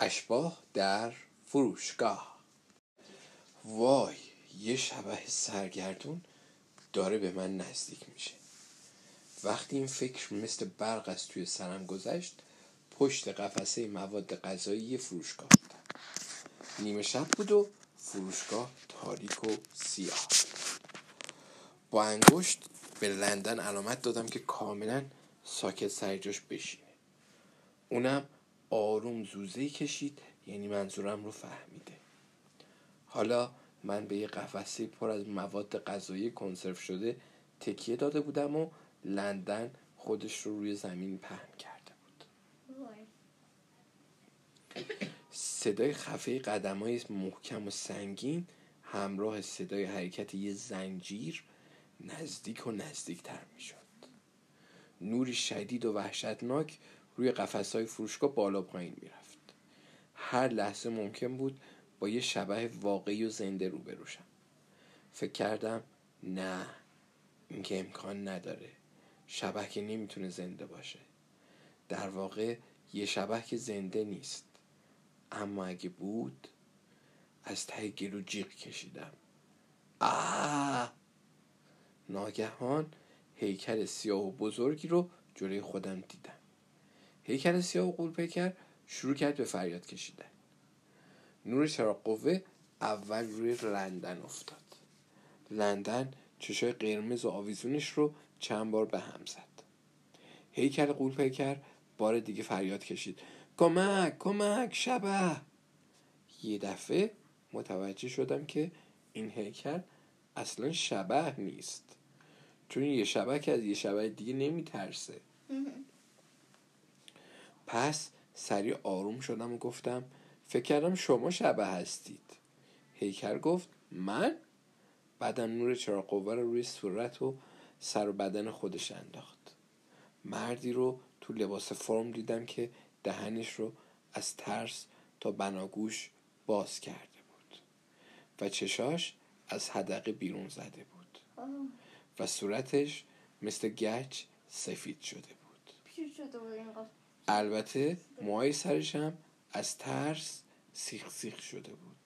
اشباه در فروشگاه. وای یه شبه سرگردون داره به من نزدیک میشه. وقتی این فکر مثل برق از توی سرم گذشت پشت قفسه مواد غذایی فروشگاه بودم. نیمه شب بود و فروشگاه تاریک و سیاه. با انگشت به لندن علامت دادم که کاملا ساکت سر جاش بشینه. اونم آروم زوزه کشید یعنی منظورم رو فهمیده. حالا من به یه قفسه پر از مواد غذایی کنسرو شده تکیه داده بودم و لندن خودش رو روی زمین پهن کرده بود. صدای خفه قدم های محکم و سنگین همراه صدای حرکت یه زنجیر نزدیک و نزدیکتر می شد نوری شدید و وحشتناک روی قفس های فروشگاه بالا پایین می رفت هر لحظه ممکن بود با یه شبه واقعی و زنده رو بروشم. فکر کردم نه این که امکان نداره. شبه که نمی‌تونه زنده باشه. در واقع یه شبه که زنده نیست. اما اگه بود از ته گلو جیغ کشیدم. آه! ناگهان هیکل سیاه و بزرگی رو جلوی خودم دیدم. هیکل سیاه و قولپیکر شروع کرد به فریاد کشیدن. نور چراغ قوه اول روی لندن افتاد. لندن چشای قرمز و آویزونش رو چند بار به هم زد. هیکل قولپیکر بار دیگه فریاد کشید. کمک کمک شبه! یه دفعه متوجه شدم که این هیکل اصلا شبه نیست. چون یه شبه که از یه شبه دیگه نمیترسه. پس سریع آروم شدم و گفتم فکر کردم شما شبه هستید. هیکل گفت من؟ بعدم نور چراغ قوه رو روی صورت و سر و بدن خودش انداخت. مردی رو تو لباس فرم دیدم که دهنش رو از ترس تا بناگوش باز کرده بود و چشاش از حدقه بیرون زده بود و صورتش مثل گچ سفید شده بود. البته موهای سرش هم از ترس سیخ سیخ شده بود.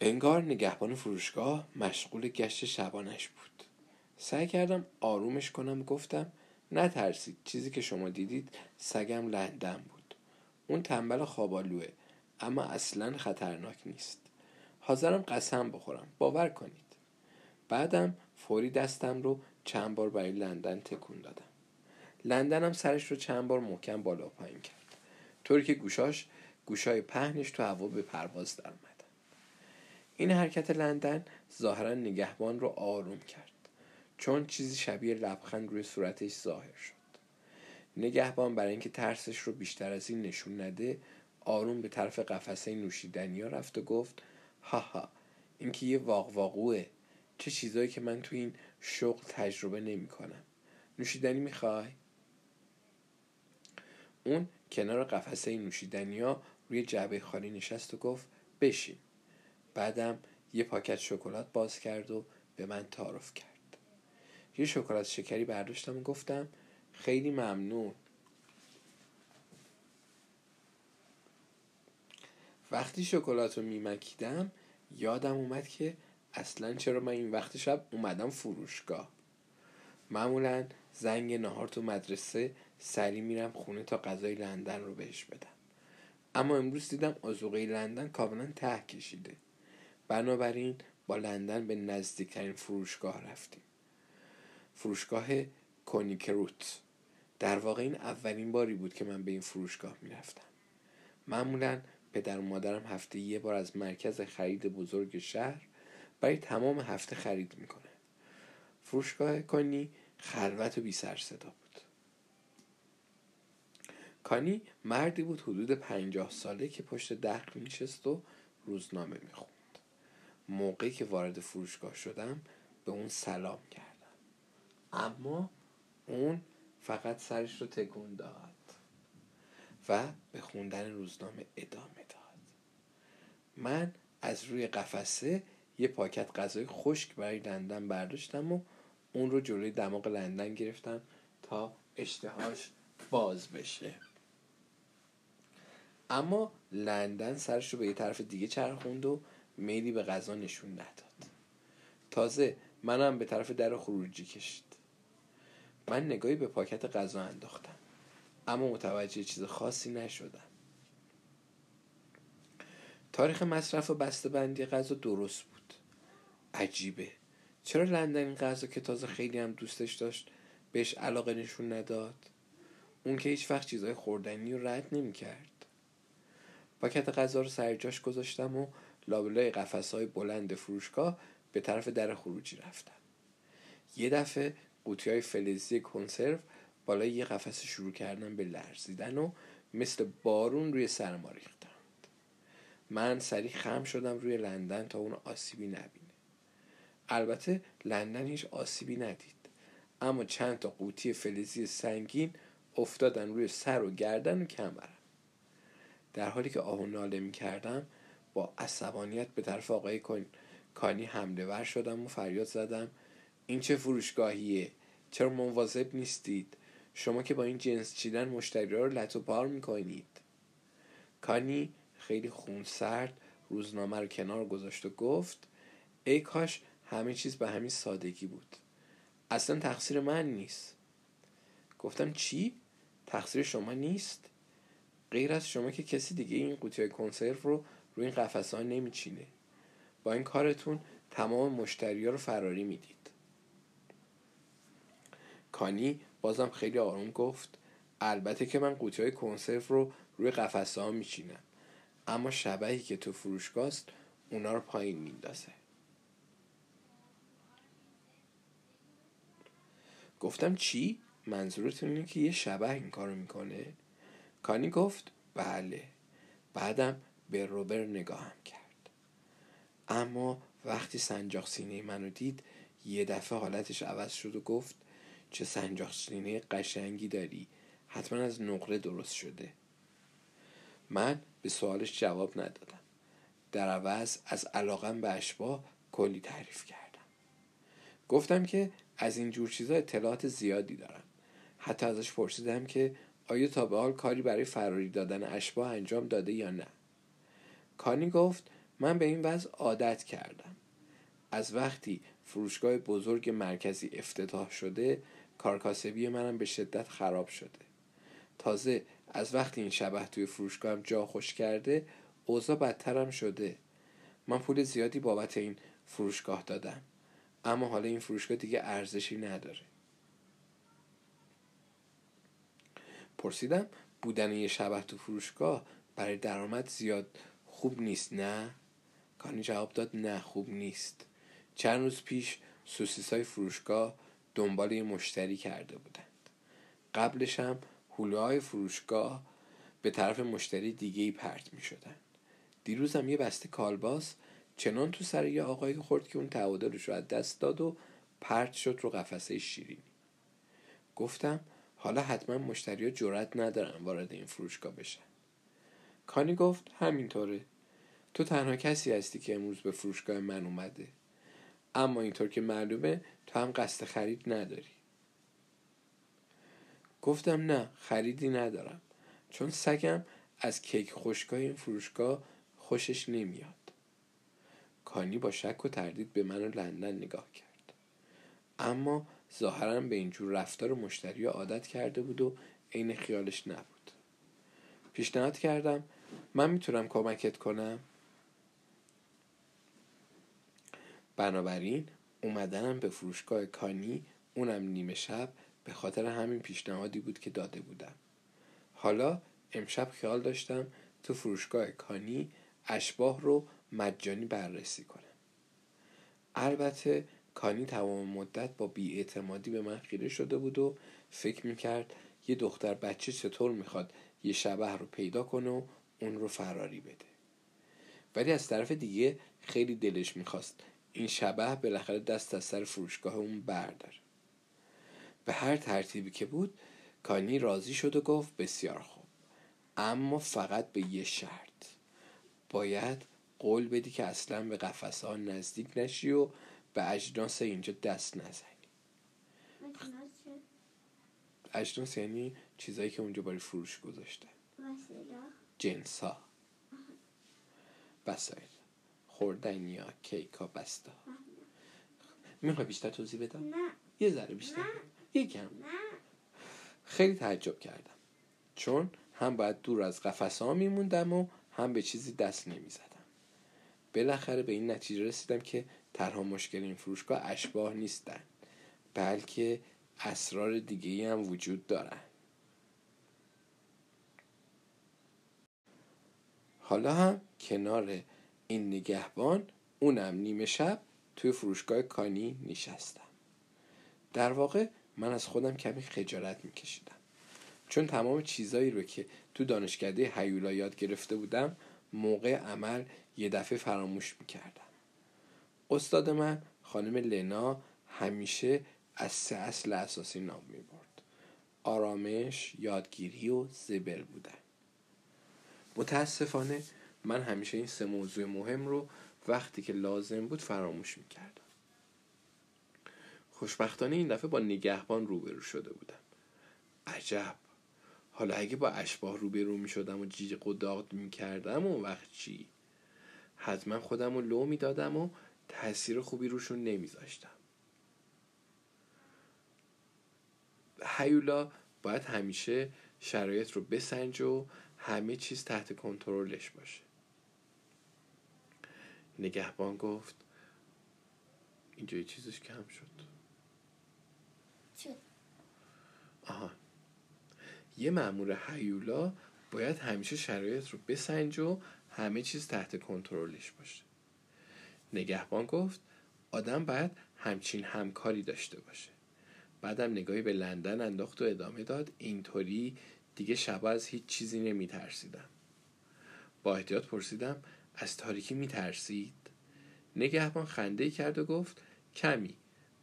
انگار نگهبان فروشگاه مشغول گشت شبانش بود. سعی کردم آرومش کنم گفتم نترسید چیزی که شما دیدید سگم لندن بود. اون تنبل خوابالوه اما اصلا خطرناک نیست. حاضرم قسم بخورم. باور کنید. بعدم فوری دستم رو چند بار برای لندن تکون دادم. لندن هم سرش رو چند بار محکم بالا پایین کرد. طوری که گوشاش گوشای پهنش تو هوا به پرواز در اومدن این حرکت لندن ظاهرا نگهبان رو آروم کرد. چون چیزی شبیه لبخند روی صورتش ظاهر شد. نگهبان برای اینکه ترسش رو بیشتر از این نشون نده آروم به طرف قفسه نوشیدنی ها رفت و گفت هاها این که یه واقواقوه چه چیزایی که من تو این شغل تجربه نمی کنم نوشیدنی می‌خوای؟ اون کنار قفسه نوشیدنی ها روی جعبه خالی نشست و گفت بشین. بعدم یه پاکت شکلات باز کرد و به من تعارف کرد. یه شکلات شکری برداشتم و گفتم خیلی ممنون. وقتی شکلات رو میمکیدم یادم اومد که اصلا چرا من این وقت شب اومدم فروشگاه. معمولا زنگ نهار تو مدرسه سری میرم خونه تا غذای لندن رو بهش بدم. اما امروز دیدم آزوقه لندن کاملا ته کشیده. بنابراین با لندن به نزدیکترین فروشگاه رفتیم. فروشگاه کونیکروت در واقع این اولین باری بود که من به این فروشگاه می‌رفتم. معمولا پدر و مادرم هفته یه بار از مرکز خرید بزرگ شهر برای تمام هفته خرید می‌کنه فروشگاه کانی خلوت و بی سر صدا. کانی مردی بود حدود پنجاه ساله که پشت دخل میشست و روزنامه می‌خوند. موقعی که وارد فروشگاه شدم به اون سلام کردم. اما اون فقط سرش رو تکون داد و به خوندن روزنامه ادامه داد. من از روی قفسه یه پاکت غذای خشک برای لندن برداشتم و اون رو جلوی دماغ لندن گرفتم تا اشتهاش باز بشه. اما لندن سرش رو به یه طرف دیگه چرخوند و میلی به غذا نشون نداد. تازه منم به طرف در خروجی کشید. من نگاهی به پاکت غذا انداختم. اما متوجه چیز خاصی نشدم. تاریخ مصرف و بسته بندی غذا درست بود. عجیبه. چرا لندن این غذا که تازه خیلی هم دوستش داشت بهش علاقه نشون نداد؟ اون که هیچ وقت چیزای خوردنی رو رد نمی کرد پاکت غذا رو سر جاش گذاشتم و لابلای قفس های بلند فروشگاه به طرف در خروجی رفتم. یه دفعه قوطی های فلزی کنسرو بالای یه قفس شروع کردن به لرزیدن و مثل بارون روی سر ما ریختند. من سریع خم شدم روی لندن تا اون آسیبی نبینه. البته لندن هیچ آسیبی ندید اما چند تا قوطی فلزی سنگین افتادن روی سر و گردن و کمرم. در حالی که آهو ناله می کردم با عصبانیت به طرف آقای کانی حمله ور شدم و فریاد زدم. این چه فروشگاهیه؟ چرا مواظب نیستید؟ شما که با این جنس چیدن مشتری رو لط و پار می‌کنید. کانی خیلی خونسرد روزنامه رو کنار گذاشت و گفت ای کاش همه چیز به همین سادگی بود. اصلا تقصیر من نیست. گفتم چی؟ تقصیر شما نیست؟ غیر از شما که کسی دیگه این قوطی کنسرو رو روی این قفسه ها نمیچینه با این کارتون تمام مشتری ها رو فراری می‌دید کانی بازم خیلی آروم گفت البته که من قوطی های کنسرو رو روی قفسه ها میچینم اما شبهی که تو فروشگاه است اونا رو پایین میندازه گفتم چی؟ منظورتون اینه که یه شبه این کارو می‌کنه؟ کانی گفت بله. بعدم به روبر نگاهم کرد. اما وقتی سنجاق سینه منو دید یه دفعه حالتش عوض شد و گفت چه سنجاق سینه قشنگی داری. حتما از نقره درست شده. من به سوالش جواب ندادم. در عوض از علاقم به اشباه کلی تعریف کردم. گفتم که از این جور چیزا اطلاعات زیادی دارم. حتی ازش پرسیدم که آیا تا به حال کاری برای فراری دادن اشباه انجام داده یا نه؟ کانی گفت من به این وضع عادت کردم. از وقتی فروشگاه بزرگ مرکزی افتتاح شده کارکاسبی منم به شدت خراب شده. تازه از وقتی این شبه توی فروشگاهم جا خوش کرده اوضاع بدترم شده. من پول زیادی بابت این فروشگاه دادم. اما حالا این فروشگاه دیگه ارزشی نداره. پرسیدم بودن یه شبه تو فروشگاه برای درآمد زیاد خوب نیست نه؟ کانی جواب داد نه خوب نیست. چند روز پیش سوسیس های فروشگاه دنبال یه مشتری کرده بودند. قبلش هم های فروشگاه به طرف مشتری دیگه ای پرت می شدن. دیروز هم یه بسته کالباس چنان تو سر یه آقایی خورد که اون تعادلش رو از دست داد و پرت شد رو قفسه شیرینی. گفتم حالا حتما مشتری ها جرأت ندارن وارد این فروشگاه بشن. کانی گفت همینطوره. تو تنها کسی هستی که امروز به فروشگاه من اومده. اما اینطور که معلومه تو هم قصد خرید نداری. گفتم نه خریدی ندارم. چون سگم از کیک خوشگاه این فروشگاه خوشش نمیاد. کانی با شک و تردید به من و لندن نگاه کرد. اما ظاهرا به اینجور رفتار مشتری عادت کرده بود و عین خیالش نبود. پیشنهاد کردم من می‌تونم کمکت کنم؟ بنابراین اومدنم به فروشگاه کانی اونم نیمه شب به خاطر همین پیشنهادی بود که داده بودم. حالا امشب خیال داشتم تو فروشگاه کانی اشباه رو مجانی بررسی کنم. البته کانی تمام مدت با بیاعتمادی به من خیره شده بود و فکر می‌کرد یه دختر بچه چطور می‌خواد یه شبه رو پیدا کنه و اون رو فراری بده. ولی از طرف دیگه خیلی دلش می‌خواست این شبه بالاخره دست از سر فروشگاه اون برداره. به هر ترتیبی که بود کانی راضی شد و گفت بسیار خوب. اما فقط به یه شرط. باید قول بدی که اصلا به قفسه نزدیک نشی و به اجناس اینجا دست نزنی. اجناس یعنی چیزایی که اونجا برای فروش گذاشته. جنس ها. وسایل خوردنی ها کیک ها بسته ها می‌خوای بیشتر توضیح بدم؟ نه. یه ذره بیشتر. یکم. خیلی تعجب کردم. چون هم باید دور از قفسه ها میموندم و هم به چیزی دست نمی‌زدم. بالاخره به این نتیجه رسیدم که تنها مشکل این فروشگاه اشباه نیستن بلکه اسرار دیگه هم وجود دارن. حالا هم کنار این نگهبان اونم نیمه شب توی فروشگاه کانی نشستم. در واقع من از خودم کمی خجالت میکشیدم. چون تمام چیزایی رو که تو دانشکده هیولا یاد گرفته بودم موقع عمل یه دفعه فراموش می‌کردم. استاد من خانم لنا همیشه از سه اصل اساسی نام می‌برد. آرامش، یادگیری و زبل بودن. متاسفانه من همیشه این سه موضوع مهم رو وقتی که لازم بود فراموش می‌کردم. خوشبختانه این دفعه با نگهبان روبرو شده بودم. عجب! حالا اگه با اشباه روبرو می‌شدم و جیغ و داد می‌کردم اون وقت چی؟ حتما خودم رو لو می‌دادم و تاثیر خوبی روشون نمیذاشتم. هیولا باید همیشه شرایط رو بسنج و همه چیز تحت کنترلش باشه. نگهبان گفت اینجا یه چیزش کم شد. آها. یه مأمور هیولا باید همیشه شرایط رو بسنج و همه چیز تحت کنترلش باشه. نگهبان گفت آدم باید همچین همکاری داشته باشه بعدم نگاهی به لندن انداخت و ادامه داد اینطوری دیگه شب از هیچ چیزی نمی ترسیدم با احتیاط پرسیدم از تاریکی می ترسید نگهبان خنده کرد و گفت کمی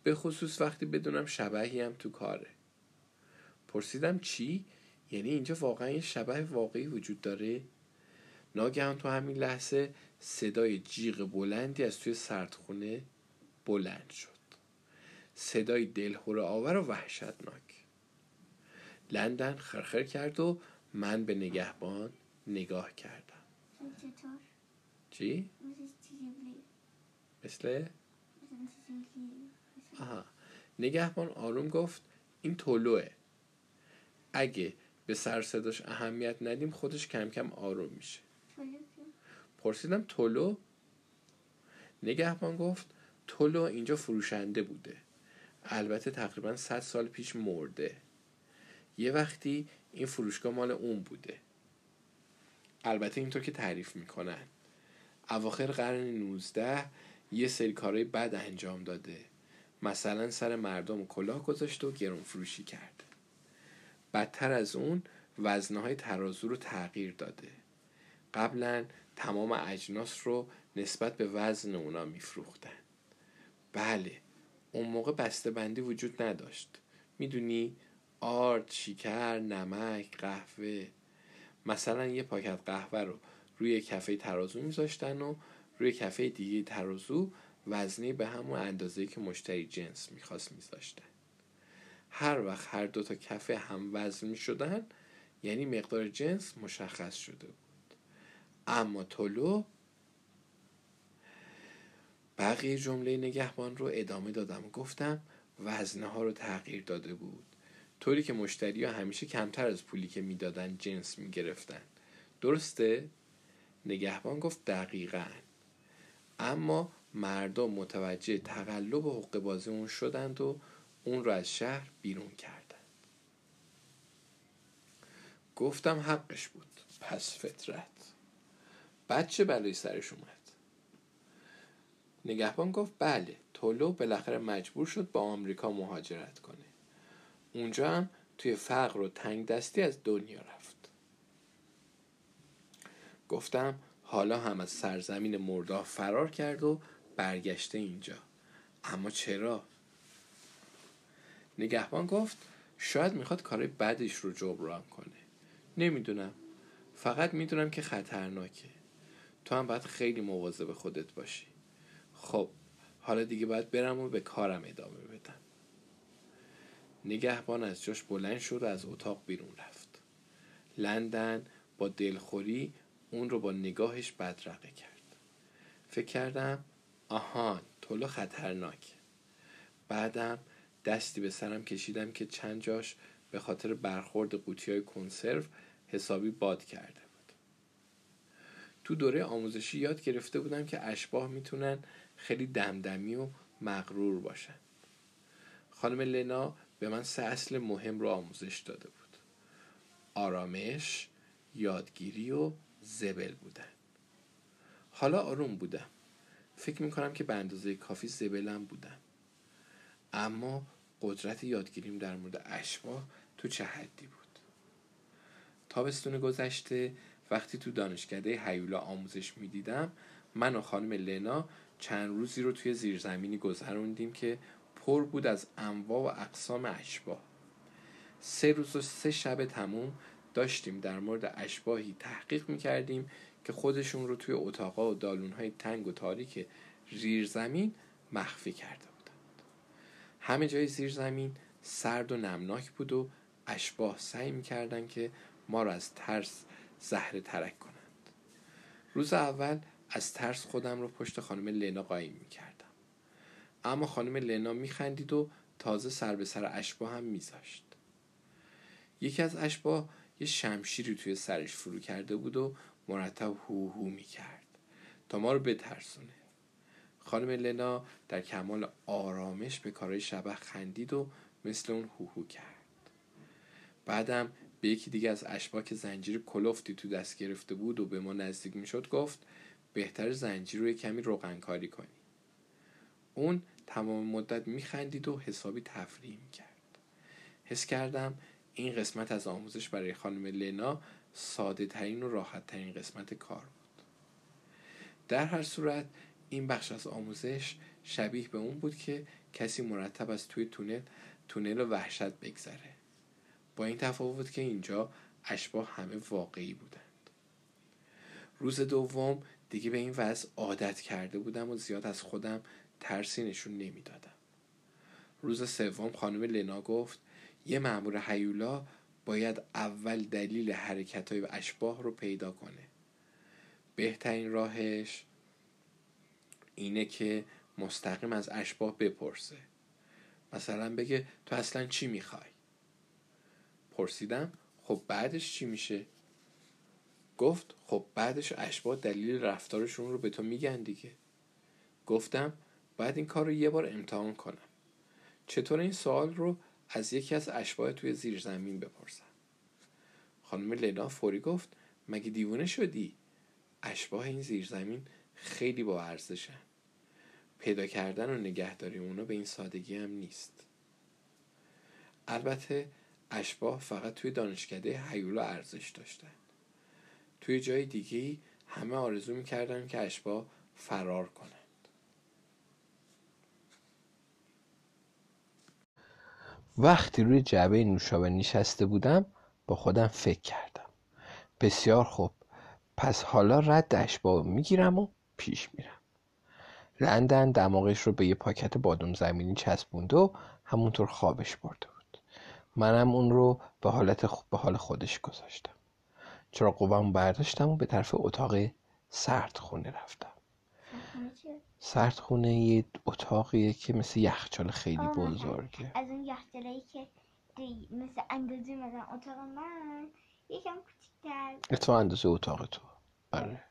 به خصوص وقتی بدونم شبهی هم تو کاره پرسیدم چی؟ یعنی اینجا واقعا یه شبه واقعی وجود داره؟ ناگهان تو همین لحظه صدای جیغ بلندی از توی سردخونه بلند شد. صدای دلهوره آور و وحشتناک. لندن خرخر کرد و من به نگهبان نگاه کردم. چطور؟ چی؟ مثل آها. نگهبان آروم گفت این طلوه اگه به سر صداش اهمیت ندیم خودش کم کم آروم میشه. پرسیدم تولو. نگهبان گفت تولو اینجا فروشنده بوده. البته تقریبا 100 سال پیش مرده. یه وقتی این فروشگاه مال اون بوده. البته اینطور که تعریف می‌کنن. اواخر قرن 19 یه سری کارهای بد انجام داده. مثلا سر مردم کلاه گذاشته و گرون فروشی کرده بدتر از اون وزنه های ترازو رو تغییر داده. قبلا تمام اجناس رو نسبت به وزن اونا میفروختن. بله اون موقع بسته بندی وجود نداشت. می‌دونی؟ آرد، شکر، نمک، قهوه. مثلا یه پاکت قهوه رو روی کفه ترازو میذاشتن و روی کفه دیگه ترازو وزنی به همون اندازه که مشتری جنس می‌خواست میذاشتن. هر وقت هر دو تا کفه هم وزن می‌شدن یعنی مقدار جنس مشخص شده بود. اما تولو بقیه جمله نگهبان رو ادامه دادم. و گفتم وزنه ها رو تغییر داده بود. طوری که مشتری ها همیشه کمتر از پولی که می‌دادن جنس می‌گرفتن. درسته؟ نگهبان گفت دقیقا. اما مردم متوجه تقلب و حق بازی اون شدند و اون رو از شهر بیرون کردند. گفتم حقش بود. پس فطرت. بچه بلای سرش اومد؟ نگهبان گفت بله تولو بالاخره مجبور شد با آمریکا مهاجرت کنه. اونجا هم توی فقر و تنگ دستی از دنیا رفت. گفتم حالا هم از سرزمین مرداه فرار کرد و برگشته اینجا. اما چرا؟ نگهبان گفت شاید می‌خواد کارهای بدش رو جبران کنه. نمی‌دونم. فقط می‌دونم که خطرناکه. تو هم باید خیلی مواظب خودت باشی. خب حالا دیگه باید برم و به کارم ادامه بدم. نگهبان از جاش بلند شد و از اتاق بیرون رفت. لندن با دلخوری اون رو با نگاهش بدرقه کرد. فکر کردم آهان طلو خطرناک. بعدم دستی به سرم کشیدم که چند جاش به خاطر برخورد قوطی های کنسرو حسابی باد کرده تو دوره آموزشی یاد گرفته بودم که اشباه می‌تونن خیلی دمدمی و مغرور باشن. خانم لنا به من سه اصل مهم رو آموزش داده بود. آرامش یادگیری و زبل بودن. حالا آروم بودم. فکر می‌کنم که به اندازه کافی زبلم بودم. اما قدرت یادگیریم در مورد اشباه تو چه حدی بود؟ تابستون گذشته وقتی تو دانشکده هیولا آموزش می‌دیدم من و خانم لنا چند روزی رو توی زیرزمینی گذروندیم که پر بود از انواع و اقسام اشباه سه روز و سه شب تموم داشتیم در مورد اشباهی تحقیق می‌کردیم که خودشون رو توی اتاقا و دالونهای تنگ و تاریک زیرزمین مخفی کرده بودند. همه جای زیرزمین سرد و نمناک بود و اشباه سعی می‌کردن که ما را از ترس زهره ترک کنند. روز اول از ترس خودم رو پشت خانم لنا قایم می‌کردم. اما خانم لنا میخندید و تازه سر به سر اشباه هم میذاشت. یکی از اشباه یه شمشیری توی سرش فرو کرده بود و مرتب هو هو می‌کرد تا ما رو بترسونه. خانم لنا در کمال آرامش به کارهای شبه خندید و مثل اون هو هو کرد. بعدم به یکی دیگه از اشباه که زنجیر کلفتی تو دست گرفته بود و به ما نزدیک می‌شد گفت بهتر زنجیر رو کمی روغنکاری کنی. اون تمام مدت میخندید و حسابی تفریح می‌کرد. حس کردم این قسمت از آموزش برای خانم لنا ساده ترین و راحت ترین قسمت کار بود. در هر صورت این بخش از آموزش شبیه به اون بود که کسی مرتب از توی تونل تونل وحشت بگذره. با این تفاوت که اینجا اشباه همه واقعی بودند. روز دوم دیگه به این وضع عادت کرده بودم و زیاد از خودم ترسی نشون نمی‌دادم. روز سوم خانم لنا گفت یه مأمور هیولا باید اول دلیل حرکت های اشباه رو پیدا کنه. بهترین راهش اینه که مستقیم از اشباه بپرسه. مثلا بگه تو اصلا چی می‌خوای؟ پرسیدم خب بعدش چی میشه؟ گفت خب بعدش اشباه دلیل رفتارشون رو به تو میگن دیگه. گفتم باید این کار رو یه بار امتحان کنم. چطور این سوال رو از یکی از اشباه توی زیر زمین بپرسم؟ خانم لینا فوری گفت مگه دیوونه شدی؟ اشباه این زیرزمین خیلی با ارزشن. پیدا کردن و نگهداری اونا به این سادگی هم نیست. البته اشباه فقط توی دانشکده هیولا ارزش داشتن. توی جای دیگه همه آرزو می‌کردن که اشباه فرار کنند. وقتی روی جعبه نوشابه نشسته بودم با خودم فکر کردم. بسیار خوب. پس حالا رد اشباه می‌گیرم و پیش میرم. لندن دماغش رو به یه پاکت بادوم زمینی چسبونده و همونطور خوابش برده منم اون رو به حالت به حال خودش گذاشتم. چرا قوام برداشتم و به طرف اتاق سرد خونه رفتم. سرد خونه یه اتاقیه که مثل یخچال خیلی بزرگه. از اون یخچالایی که مثل اندازه مثلا اتاق من یکم کوچیکتر. تو اندازه اتاق تو. آره.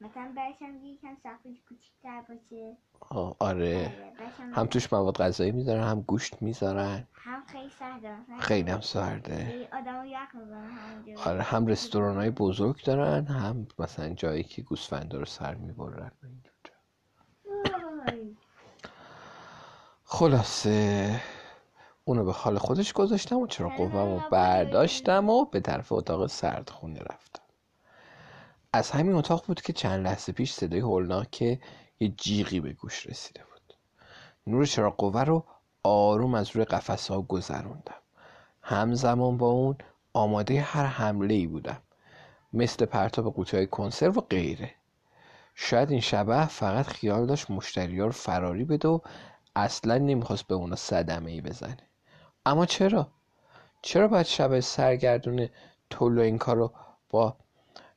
مثلا برشم یکم سقفش کوچیکتر باشه. آه، آره. آره، هم توش مواد غذایی می‌ذارن هم گوشت می‌ذارن. هم خیلی سرده خیلی هم سرده. آدم یخ آره هم رستوران های بزرگ دارن هم مثلا جایی که گوسفندا رو سر می‌برن. خلاصه اونو به حال خودش گذاشتم و چرا قوامو برداشتم و به طرف اتاق سرد خونه رفتم. از همین اتاق بود که چند لحظه پیش صدای هولناک یه جیغی به گوش رسیده بود. نور چراغ قوه رو آروم از روی قفسه ها گذروندم. همزمان با اون آماده هر حمله ای بودم. مثل پرتاب قوطی های کنسرو و غیره. شاید این شبه فقط خیال داشت مشتری رو فراری بده و اصلا نمی‌خواست به اونا صدمه ای بزنه. اما چرا؟ چرا باید شب سرگردون طلو این کار رو با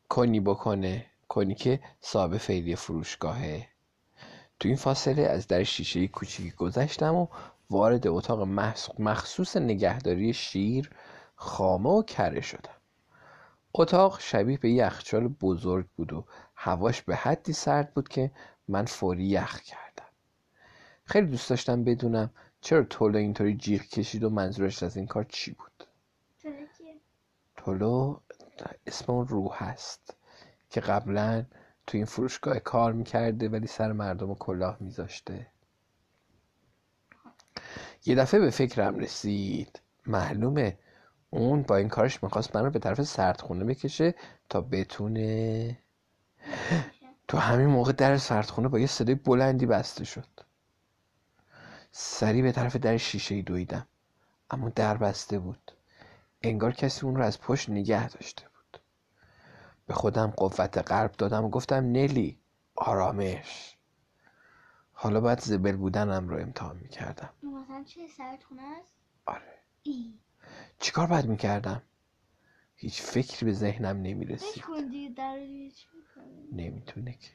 کنی بکنه کنی که صاحب فعلی فروشگاهه. تو این فاصله از در شیشه کوچیکی گذشتم و وارد اتاق مخصوص نگهداری شیر خامه و کره شدم. اتاق شبیه به یخچال بزرگ بود و هواش به حدی سرد بود که من فوری یخ کردم. خیلی دوست داشتم بدونم چرا تولو اینطوری جیغ کشید و منظورش از این کار چی بود. تولو اسم اون روح هست که قبلا تو این فروشگاه کار می‌کرده ولی سر مردم کلاه میذاشته. یه دفعه به فکرم رسید. معلومه اون با این کارش می‌خواست من رو به طرف سردخونه بکشه تا بتونه. تو همین موقع در سردخونه با یه صدای بلندی بسته شد. سری به طرف در شیشه دویدم. اما در بسته بود. انگار کسی اون رو از پشت نگه داشته به خودم قوت قلب دادم و گفتم نلی آرامش. حالا باید زبل بودنم رو امتحان می‌کردم. مثلا چه است؟ آره. ای. چیکار باید می‌کردم؟ هیچ فکری به ذهنم نمی‌رسید. نمی‌تونه که.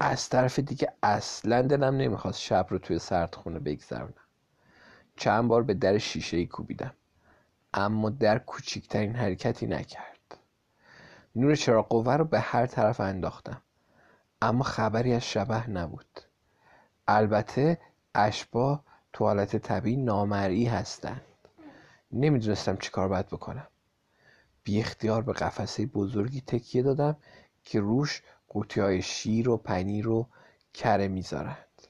از طرف دیگه اصلا دلم نمی‌خواست شب رو توی سردخونه بگذرونم. چند بار به در شیشه ای کوبیدم. اما در کوچکترین حرکتی نکرد. نور چراغ قوه رو به هر طرف انداختم. اما خبری از شبه نبود. البته اشباه توالت طبیعی نامرئی هستند. نمی‌دونستم چی کار باید بکنم. بی اختیار به قفسه بزرگی تکیه دادم که روش قوطی های شیر و پنیر رو کره می‌ذارند.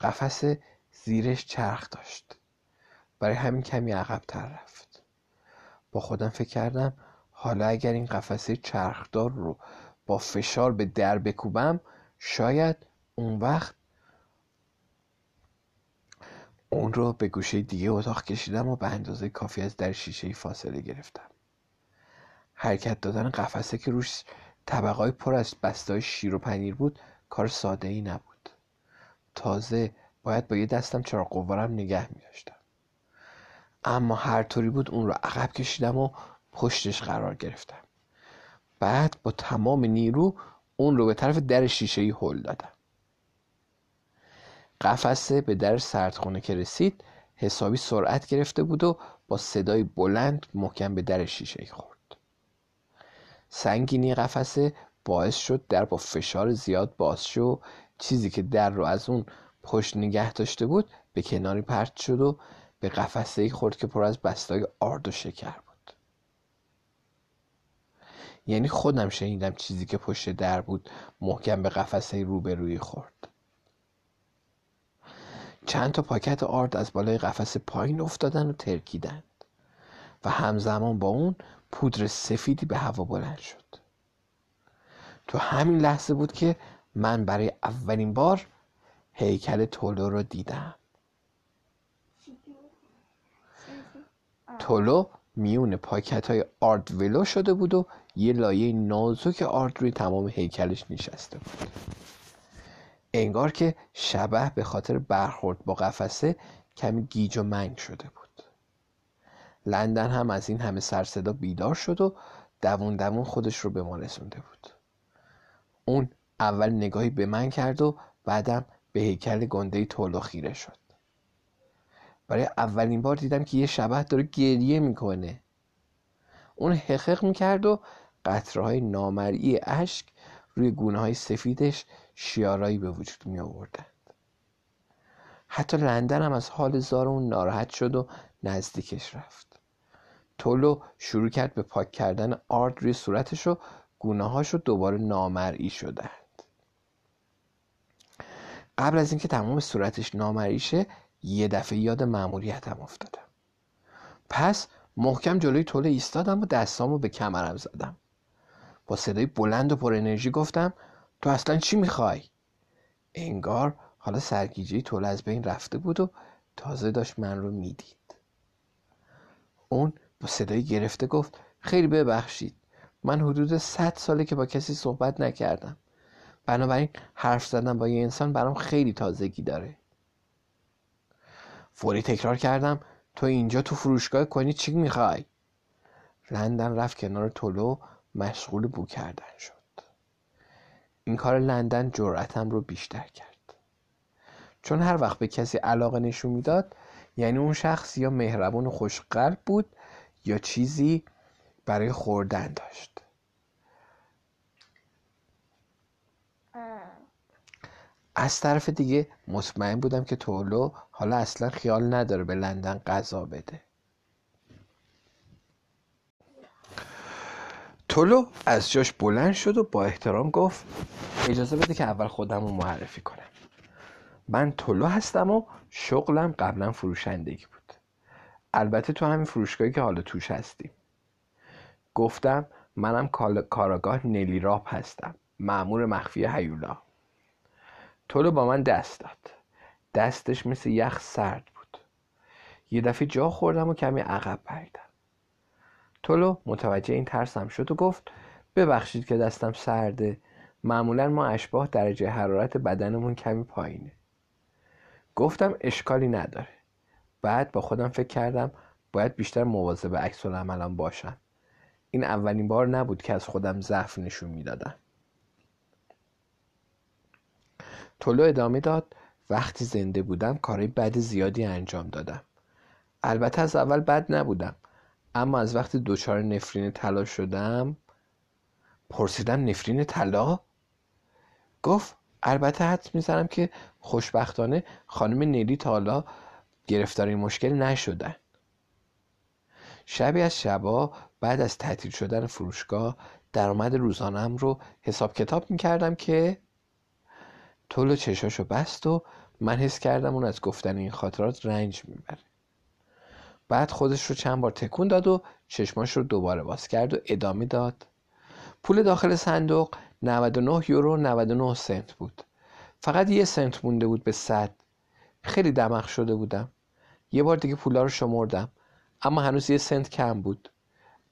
قفسه زیرش چرخ داشت. برای همین کمی عقبتر رفت. با خودم فکر کردم حالا اگر این قفسه چرخدار رو با فشار به در بکوبم شاید اون وقت اون رو به گوشه دیگه اتاق کشیدم و به اندازه کافی از در شیشه فاصله گرفتم. حرکت دادن قفسه که روش طبقای پر از بستای شیر و پنیر بود کار ساده ای نبود. تازه باید با یه دستم چراغ قوارم نگه می داشتم اما هر طوری بود اون رو عقب کشیدم و پشتش قرار گرفتم. بعد با تمام نیرو اون رو به طرف در شیشه ای هل دادم. قفسه به در سردخونه که رسید حسابی سرعت گرفته بود و با صدای بلند محکم به در شیشه خورد. سنگینی قفسه باعث شد در با فشار زیاد باز شد چیزی که در رو از اون پشت نگه داشته بود به کناری پرت شد و به قفسه ای خورد که پر از بستای آرد و شکر یعنی خودم شنیدم چیزی که پشت در بود محکم به قفسه روبروی خورد. چند تا پاکت آرد از بالای قفسه پایین افتادن و ترکیدند و همزمان با اون پودر سفیدی به هوا بلند شد. تو همین لحظه بود که من برای اولین بار هیکل تولو رو دیدم. تولو میون پاکت های آرد ولو شده بود و یه لایه نازک آرد روی تمام هیکلش نشسته بود. انگار که شبه به خاطر برخورد با قفسه کمی گیج و منگ شده بود. لندن هم از این همه سرصدا بیدار شد و دوون دوون خودش رو به ما رسونده بود. اون اول نگاهی به من کرد و بعدم به هیکل گنده تولو خیره شد. برای اولین بار دیدم که یه شبه داره گریه می‌کنه. اون حقق می‌کرد و قطره های نامرئی اشک روی گونه های سفیدش شیارایی به وجود می آوردند حتی لندن هم از حال زار اون ناراحت شد و نزدیکش رفت. تولو شروع کرد به پاک کردن آرد روی صورتش و گونه هاش دوباره نامرئی شدند. قبل از اینکه تمام صورتش نامرئی شه یه دفعه یاد مأموریتم افتادم پس محکم جلوی توله ایستادم و دستامو به کمرم زدم. با صدای بلند و پر انرژی گفتم تو اصلا چی می‌خوای؟ انگار حالا سرگیجه توله از بین رفته بود و تازه داشت من رو می‌دید. اون با صدای گرفته گفت خیلی ببخشید من حدود صد ساله که با کسی صحبت نکردم. بنابراین حرف زدن با یه انسان برام خیلی تازگی داره. فوری تکرار کردم. تو اینجا تو فروشگاه کنی چی می‌خوای؟ لندن رفت کنار تولو مشغول بو کردن شد. این کار لندن جرأتم رو بیشتر کرد. چون هر وقت به کسی علاقه نشون می‌داد یعنی اون شخص یا مهربون و خوشقلب بود یا چیزی برای خوردن داشت. از طرف دیگه مطمئن بودم که تولو حالا اصلا خیال نداره به لندن غذا بده. تولو از جاش بلند شد و با احترام گفت اجازه بده که اول خودم رو معرفی کنم. من تولو هستم و شغلم قبلا فروشندگی بود. البته تو همین فروشگاهی که حالا توش هستیم. گفتم منم کاراگاه نلی راب هستم. معمور مخفی هیولا. تولو با من دست داد. دستش مثل یخ سرد بود. یه دفعه جا خوردم و کمی عقب پریدم تولو متوجه این ترسم شد و گفت ببخشید که دستم سرده. معمولا ما اشباه درجه حرارت بدنمون کمی پایینه. گفتم اشکالی نداره. بعد با خودم فکر کردم باید بیشتر مواظب عکس باشم. این اولین بار نبود که از خودم ضعف نشون می‌دادم. تولو ادامه داد. وقتی زنده بودم کارهای بد زیادی انجام دادم. البته از اول بد نبودم اما از وقتی دچار نفرین طلا شدم پرسیدم نفرین طلا؟ گفت البته حد می‌زنم که خوشبختانه خانم نیلی تا حالا گرفتار این مشکل نشدن. شبی از شبا بعد از تعطیل شدن فروشگاه درآمد روزانم رو حساب کتاب می‌کردم که طول چشاشو بست و من حس کردم اون از گفتن این خاطرات رنج می‌بره. بعد خودش رو چند بار تکون داد و چشماش رو دوباره باز کرد و ادامه داد. پول داخل صندوق 99 یورو 99 سنت بود. فقط یه سنت مونده بود به صد. خیلی دمخ شده بودم. یه بار دیگه پولا رو شمردم اما هنوز یه سنت کم بود.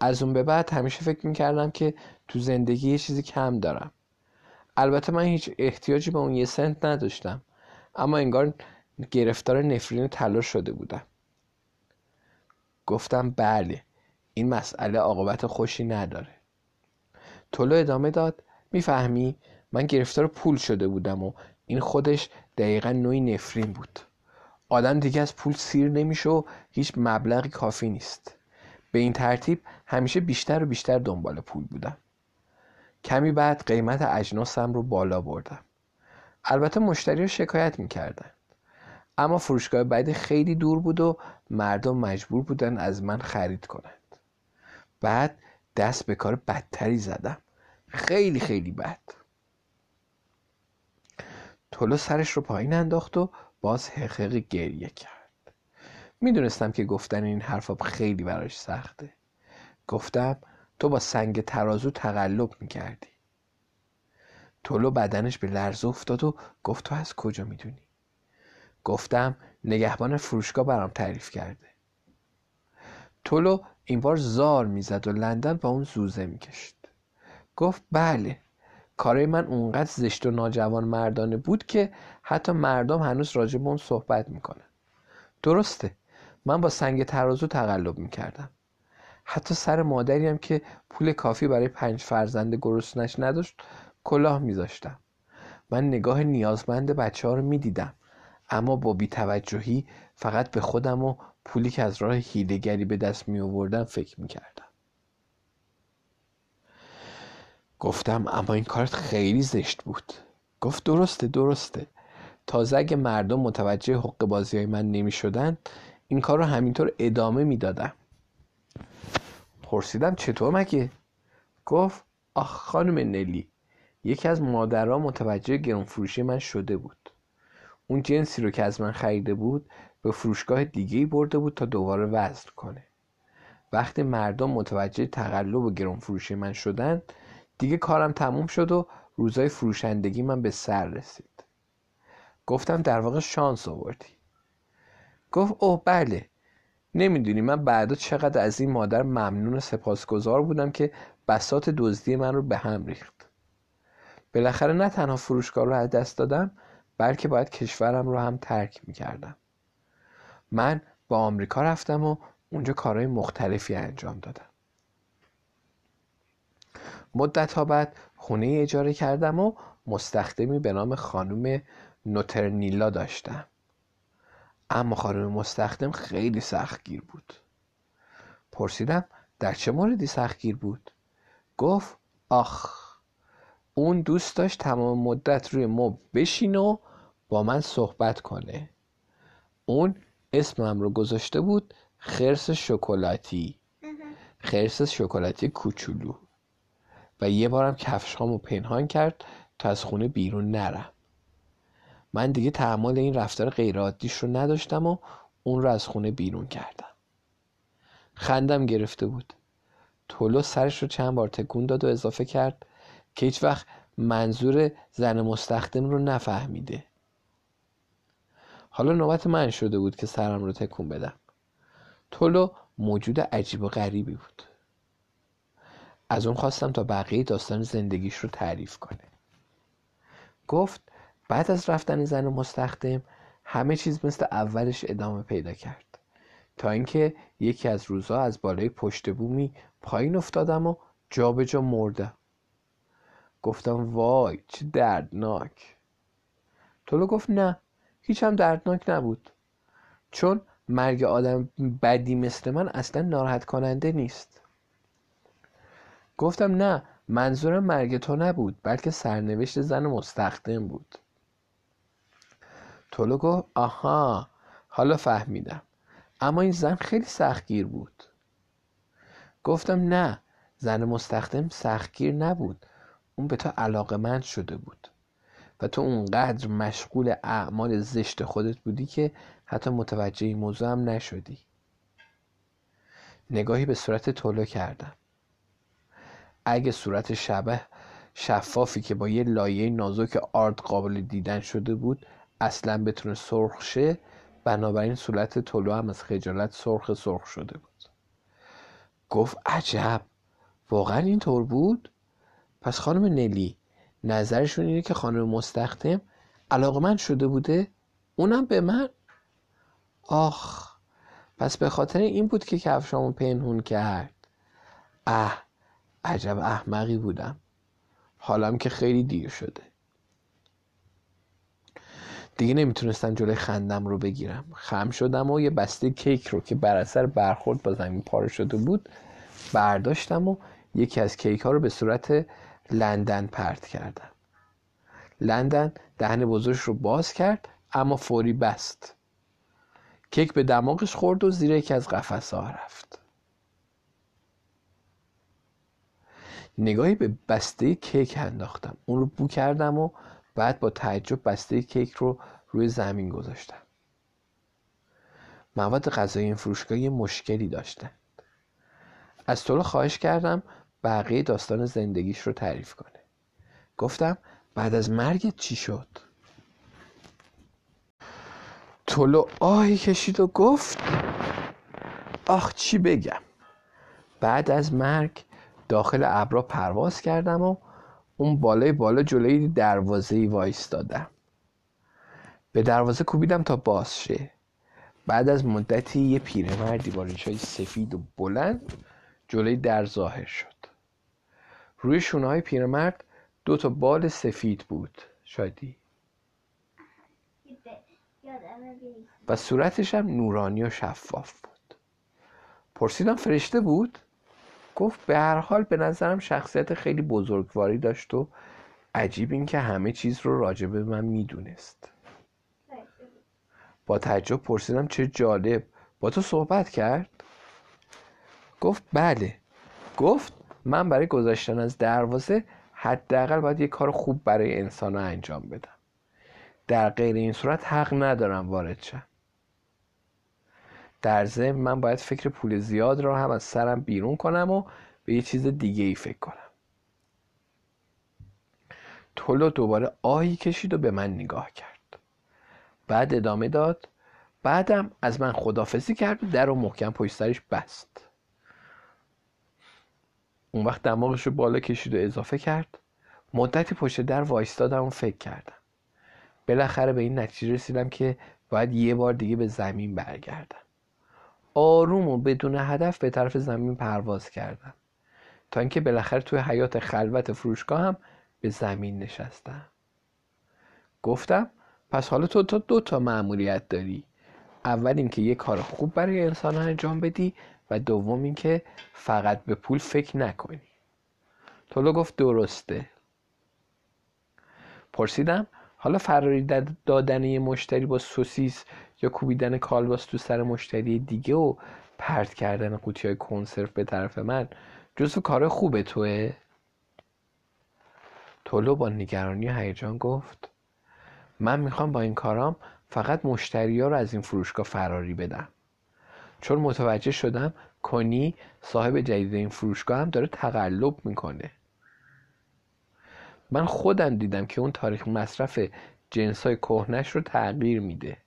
از اون به بعد همیشه فکر می‌کردم که تو زندگی یه چیزی کم دارم. البته من هیچ احتیاجی به اون یه سنت نداشتم. اما انگار گرفتار نفرین طلا شده بودم. گفتم بله این مسئله عاقبت خوشی نداره. تولو ادامه داد می‌فهمی من گرفتار پول شده بودم و این خودش دقیقا نوعی نفرین بود. آدم دیگه از پول سیر نمیشه و هیچ مبلغی کافی نیست. به این ترتیب همیشه بیشتر و بیشتر دنبال پول بودم. کمی بعد قیمت اجناسم رو بالا بردم. البته مشتری رو شکایت می‌کردن. اما فروشگاه بعدی خیلی دور بود و مردم مجبور بودن از من خرید کنند. بعد دست به کار بدتری زدم. خیلی خیلی بد. تولو سرش رو پایین انداخت و باز حقیق گریه کرد. می‌دونستم که گفتن این حرفا خیلی براش سخته. گفتم تو با سنگ ترازو تقلب می‌کردی. تولو بدنش به لرز افتاد و گفت تو از کجا می‌دونی؟ گفتم نگهبان فروشگاه برام تعریف کرده. تولو این بار زار می‌زد و لندن با اون زوزه می‌کشید. گفت بله کارای من اونقدر زشت و ناجوان مردانه بود که حتی مردم هنوز راجع به اون صحبت می‌کنن. درسته من با سنگ ترازو تقلب می‌کردم. حتی سر مادری هم که پول کافی برای پنج فرزند گرسنش نداشت کلاه میذاشتم. من نگاه نیازمند بچه ها رو می‌دیدم. اما با بیتوجهی فقط به خودم و پولی که از راه هیلگری به دست می آوردم فکر می کردم. گفتم اما این کارت خیلی زشت بود. گفت درسته درسته. تازه اگه مردم متوجه حق بازی های من نمی شدن این کار رو همینطور ادامه می دادم پرسیدم چطور مگه؟ گفت آخ خانم نلی یکی از مادرها متوجه گرونفروشی من شده بود. اون جنسی رو که از من خریده بود به فروشگاه دیگه برده بود تا دوباره وزن کنه. وقتی مردم متوجه تقلب و گرونفروشی من شدن دیگه کارم تموم شد و روزای فروشندگی من به سر رسید. گفتم در واقع شانس آوردی. گفت اوه بله. نمی‌دونی. من بعدا چقدر از این مادر ممنون و سپاسگزار بودم که بسات دزدی من رو به هم ریخت. بالاخره نه تنها فروشگاه رو از دست دادم بلکه باید کشورم رو هم ترک می‌کردم. من با آمریکا رفتم و اونجا کارهای مختلفی انجام دادم. مدت ها بعد خونه اجاره کردم و مستخدمی به نام خانم نوترنیلا داشتم. اما خانم مستخدم خیلی سختگیر بود. پرسیدم در چه موردی سختگیر بود؟ گفت آخ اون دوست داشت تمام مدت روی مب بشین و با من صحبت کنه. اون اسمم رو گذاشته بود خرس شکلاتی. خرس شکلاتی کوچولو. و یه بارم کفشهامو پنهان کرد تا از خونه بیرون نرم. من دیگه تحمل این رفتار غیرعادیش رو نداشتم و اون رو از خونه بیرون کردم. خندم گرفته بود. تولو سرش رو چند بار تکون داد و اضافه کرد که هیچ وقت منظور زن مستخدم رو نفهمیده. حالا نوبت من شده بود که سرم رو تکون بدم. تولو موجود عجیب و غریبی بود. از اون خواستم تا بقیه داستان زندگیش رو تعریف کنه. گفت بعد از رفتن زن مستخدم همه چیز مثل اولش ادامه پیدا کرد. تا اینکه یکی از روزها از بالای پشت بومی پایین افتادم و جابجا جا مردم. گفتم وای چه دردناک. تولو گفت نه هیچ هم دردناک نبود. چون مرگ آدم بدی مثل من اصلا ناراحت کننده نیست. گفتم نه منظورم مرگ تو نبود بلکه سرنوشت زن مستخدم بود. تولو گفت آها حالا فهمیدم. اما این زن خیلی سختگیر بود. گفتم نه زن مستخدم سختگیر نبود. اون به تو علاقه شده بود. و تو اونقدر مشغول اعمال زشت خودت بودی که حتی متوجه این موضوع هم نشدی. نگاهی به صورت تولو کردم. اگه صورت شبه شفافی که با یه لایه نازک آرد قابل دیدن شده بود اصلا بتونه سرخ شه بنابراین صورت طلو هم از خجالت سرخ سرخ شده بود. گفت عجب واقعا اینطور بود؟ پس خانم نلی نظرشون اینه که خانم مستخدم من شده بوده؟ اونم به من؟ آخ پس به خاطر این بود که کفشامو پنهون کرد. اه عجب احمقی بودم. حالم که خیلی دیر شده. دیگه نمی‌تونستم جلوی خندم رو بگیرم. خم شدم و یه بسته کیک رو که بر اثر برخورد با زمین پاره شده بود برداشتم و یکی از کیک ها رو به صورت لندن پرت کردم. لندن دهن بزرگش رو باز کرد اما فوری بست. کیک به دماغش خورد و زیر یکی از قفسه ها رفت. نگاهی به بسته کیک انداختم. اون رو بو کردم و بعد با تعجب بسته کیک رو روی زمین گذاشتم مواد غذایی این فروشگاه یه مشکلی داشتن. از طول خواهش کردم بقیه داستان زندگیش رو تعریف کنه. گفتم بعد از مرگت چی شد؟ تولو آهی کشید و گفت آخ چی بگم؟ بعد از مرگ داخل ابرا پرواز کردم و اون بالای بالا جلوی دروازه ای وایستادم. به دروازه کوبیدم تا باز شه. بعد از مدتی یه پیرمردی با ریشای سفید و بلند جلوی در ظاهر شد. روی شونه های پیرمرد دو تا بال سفید بود شادی. و صورتش هم نورانی و شفاف بود. پرسیدم فرشته بود؟ گفت به هر حال به نظرم شخصیت خیلی بزرگواری داشت و عجیب این که همه چیز رو راجع به من می‌دونست. با تعجب پرسیدم چه جالب. با تو صحبت کرد؟ گفت بله. گفت من برای گذاشتن از دروازه حداقل باید یه کار خوب برای انسان انجام بدم. در غیر این صورت حق ندارم وارد شم. در ضمن من باید فکر پول زیاد را هم از سرم بیرون کنم و به یه چیز دیگه ای فکر کنم. تولو دوباره آهی کشید و به من نگاه کرد. بعد ادامه داد بعدم از من خدافزی کرد و در رو محکم پشت سرش بست. اون وقت دماغش رو بالا کشید و اضافه کرد. مدتی پشت در وایستادم و فکر کردم. بالاخره به این نتیجه رسیدم که باید یه بار دیگه به زمین برگردم. آروم و بدون هدف به طرف زمین پرواز کردم. تا اینکه بالاخره توی حیات خلوت فروشگاه هم به زمین نشستم. گفتم پس حالا تو تا دو تا معمولیت داری. اول اینکه یه کار خوب برای انسان انجام بدی و دوم اینکه فقط به پول فکر نکنی. تولو گفت درسته. پرسیدم حالا فراری دادن یه مشتری با سوسیس یا کوبیدن کالباس تو سر مشتری دیگه و پرت کردن قوطی های کنسرو به طرف من جزو کار خوبه توه؟ تولو با نگرانی و هیجان گفت من می‌خوام با این کارام فقط مشتری ها رو از این فروشگاه فراری بدم. چون متوجه شدم کنی صاحب جدید این فروشگاه هم داره تقلب می‌کنه. من خودم دیدم که اون تاریخ مصرف جنس های رو تغییر میده.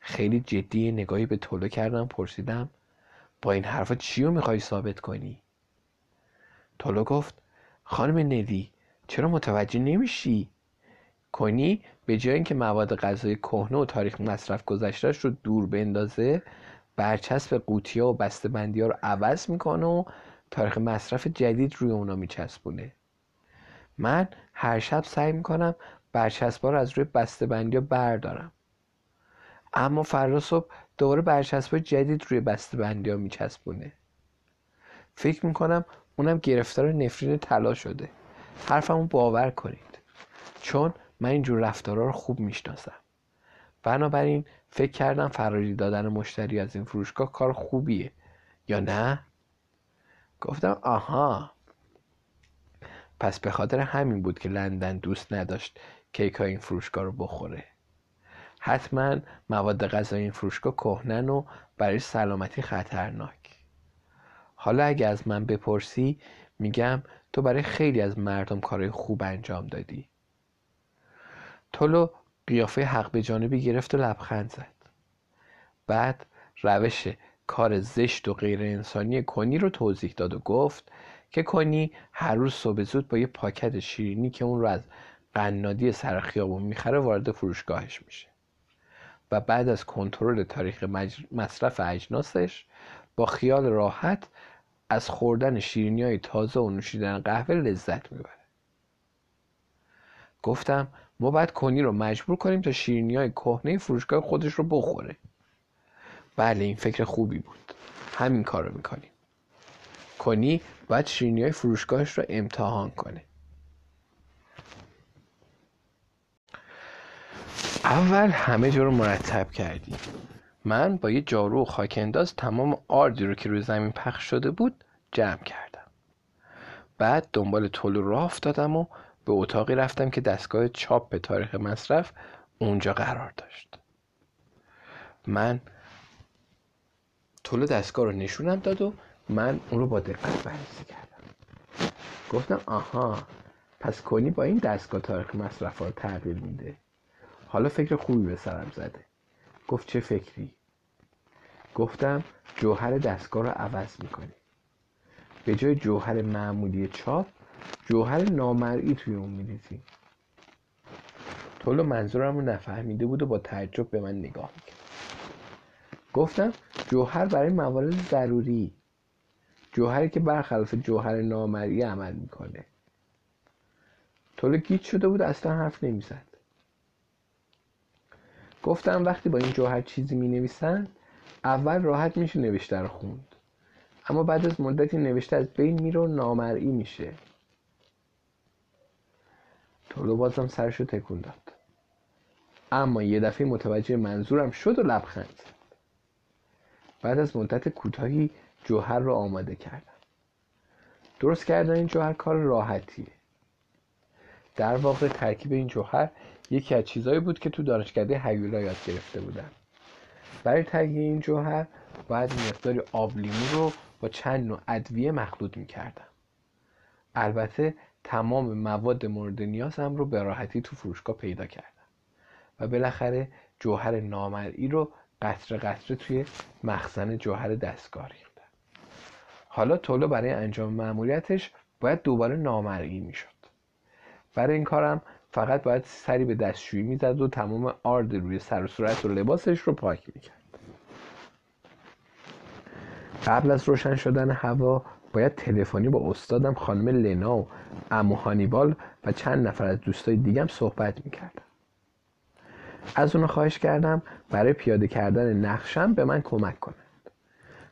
خیلی جدی نگاهی به طلو کردم پرسیدم با این حرفا چی رو می‌خوای ثابت کنی؟ طلو گفت خانم ندی چرا متوجه نمیشی؟ کنی به جای اینکه مواد غذای کهنه و تاریخ مصرف گذشتهش رو دور بندازه برچسب قوطی ها و بسته بندی ها رو عوض می‌کنه و تاریخ مصرف جدید روی اونا میچسبونه من هر شب سعی می‌کنم برچسب رو از روی بسته بندی ها بردارم اما فردا صبح دوباره برچسب جدید روی بسته بندی ها میچسبونه. فکر می‌کنم اونم گرفتار نفرین طلا شده. حرفمو باور کنید. چون من اینجور رفتارها رو خوب می‌شناسم. بنابراین فکر کردم فراری دادن مشتری از این فروشگاه کار خوبیه. یا نه؟ گفتم آها. پس به خاطر همین بود که لندن دوست نداشت کیک های این فروشگاه رو بخوره. حتما مواد غذایی این فروشگاه کهنن و برای سلامتی خطرناک. حالا اگه از من بپرسی میگم تو برای خیلی از مردم کارهای خوب انجام دادی. تولو قیافه حق به جانبی گرفت و لبخند زد. بعد روش کار زشت و غیر انسانی کنی رو توضیح داد و گفت که کنی هر روز صبح زود با یه پاکت شیرینی که اون رو از قنادی سر خیابون می‌خره وارد فروشگاهش میشه. و بعد از کنترل تاریخ مصرف اجناسش با خیال راحت از خوردن شیرینی های تازه و نوشیدن قهوه لذت می‌بره. گفتم ما باید کنی رو مجبور کنیم تا شیرینی های کهنه فروشگاه خودش رو بخوره. بله این فکر خوبی بود. همین کار رو می‌کنیم. کنی باید شیرینی های فروشگاهش رو امتحان کنه. اول همه جا رو مرتب کردیم من با یه جارو و خاکنداز تمام آردی رو که روی زمین پخش شده بود جمع کردم. بعد دنبال طول راه افتادم و به اتاقی رفتم که دستگاه چاپ به تاریخ مصرف اونجا قرار داشت. من طول دستگاه رو نشونم داد و من اون رو با دقت بررسی کردم. گفتم آها پس کنی با این دستگاه تاریخ مصرف رو تغییر میده. حالا فکر خوبی به سرم زده. گفت چه فکری؟ گفتم جوهر دستگاه رو عوض می‌کنی. به جای جوهر معمولی چاپ جوهر نامرئی توی اون میریزی. طول منظورم رو نفهمیده بود و با تعجب به من نگاه می‌کرد. گفتم جوهر برای موارد ضروری. جوهری که برخلاف جوهر نامرئی عمل می‌کنه. طول گیت شده بود اصلا حرف نمی‌زد. گفتم وقتی با این جوهر چیزی می نویسن اول راحت میشه نوشته رو خوند. اما بعد از مدتی نوشته از بین میره و نامرئی میشه. تولو بازم سرشو تکون داد. اما یه دفعه متوجه منظورم شد و لبخند زد. بعد از مدت کوتاهی جوهر رو آماده کردم. درست کردن این جوهر کار راحتیه. در واقع ترکیب این جوهر یکی از چیزهایی بود که تو دانشکده هیولا یاد گرفته بودم. برای تهیه این جوهر باید مقداری آب لیمو رو با چند نوع ادویه مخلوط می‌کردم. البته تمام مواد مورد نیازم رو به راحتی تو فروشگاه پیدا کردم و بالاخره جوهر نامرئی رو قطره قطره توی مخزن جوهر دستگاه ریختم. حالا طولو برای انجام معمولیتش باید دوباره نامرئی می‌شد. برای این کارم فقط باید سری به دستشویی می‌زد و تمام آرد روی سر و صورت و لباسش رو پاک می‌کرد. قبل از روشن شدن هوا باید تلفنی با استادم خانم لنا و امو هانیبال و چند نفر از دوستای دیگم صحبت می‌کردم. از اونو خواهش کردم برای پیاده کردن نقشم به من کمک کنند.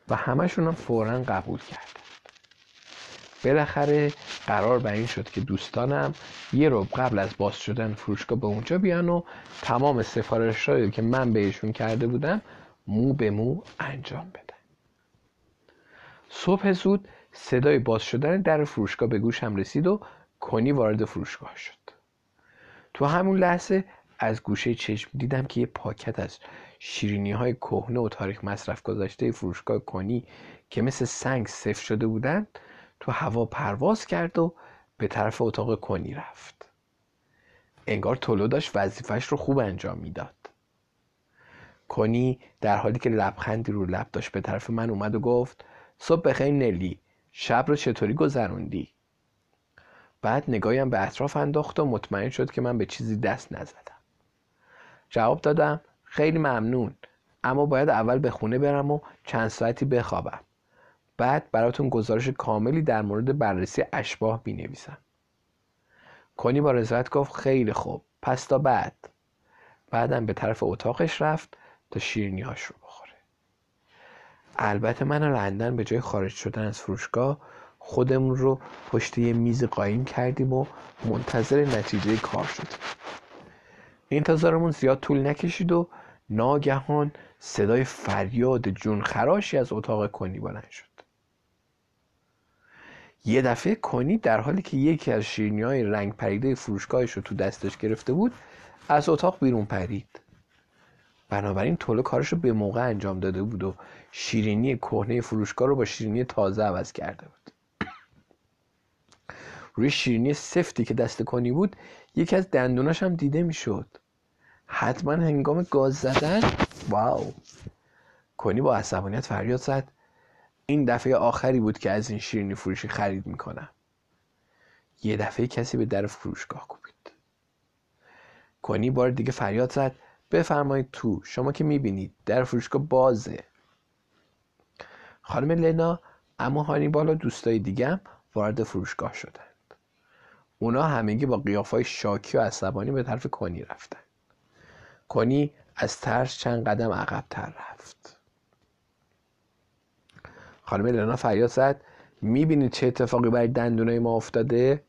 و همشون هم فورا قبول کردند. بالاخره قرار بر این شد که دوستانم یه رو قبل از باز شدن فروشگاه به اونجا بیان و تمام سفارش که من بهشون کرده بودم مو به مو انجام بدن. صبح زود صدای باز شدن در فروشگاه به گوشم رسید و کنی وارد فروشگاه شد. تو همون لحظه از گوشه چشم دیدم که یه پاکت از شیرینی های کهنه و تاریخ مصرف گذاشته فروشگاه کنی که مثل سنگ سفت شده بودند تو هوا پرواز کرد و به طرف اتاق کنی رفت. انگار تولو داشت وظیفش رو خوب انجام می‌داد. کنی در حالی که لبخندی رو لب داشت به طرف من اومد و گفت صبح بخیر نلی شب رو چطوری گذروندی؟ بعد نگاهیم به اطراف انداخت و مطمئن شد که من به چیزی دست نزدم. جواب دادم خیلی ممنون اما باید اول به خونه برم و چند ساعتی بخوابم. بعد براتون گزارش کاملی در مورد بررسی اشباه می نویسم کنی با رضایت گفت خیلی خوب پس تا بعد. بعدم به طرف اتاقش رفت تا شیرینیاش رو بخوره. البته من لندن به جای خارج شدن از فروشگاه خودمون رو پشت یه میز قایم کردیم و منتظر نتیجه کار شدیم. انتظارمون زیاد طول نکشید و ناگهان صدای فریاد جون خراشی از اتاق کنی بلند شد. یه دفعه کنی در حالی که یکی از شیرینی های رنگ پریده فروشگاهش رو تو دستش گرفته بود از اتاق بیرون پرید. بنابراین توله کارش رو به موقع انجام داده بود و شیرینی کهنه فروشگاه رو با شیرینی تازه عوض کرده بود. روی شیرینی سفتی که دست کنی بود یکی از دندوناش هم دیده می‌شد. حتما هنگام گاز زدن؟ واو! کنی با عصبانیت فریاد زد. این دفعه آخری بود که از این شیرینی فروشی خرید می‌کنم. یه دفعه کسی به در فروشگاه کوبید. کنی بار دیگه فریاد زد بفرمایید تو شما که می‌بینید در فروشگاه بازه. خانم لنا اما هانیبال و دوستای دیگم وارد فروشگاه شدند. اونا همگی با قیافای شاکی و عصبانی به طرف کنی رفتن. کنی از ترس چند قدم عقبتر رفت. خانم لنا فریاد زد. می‌بینید چه اتفاقی برای دندونای ما افتاده؟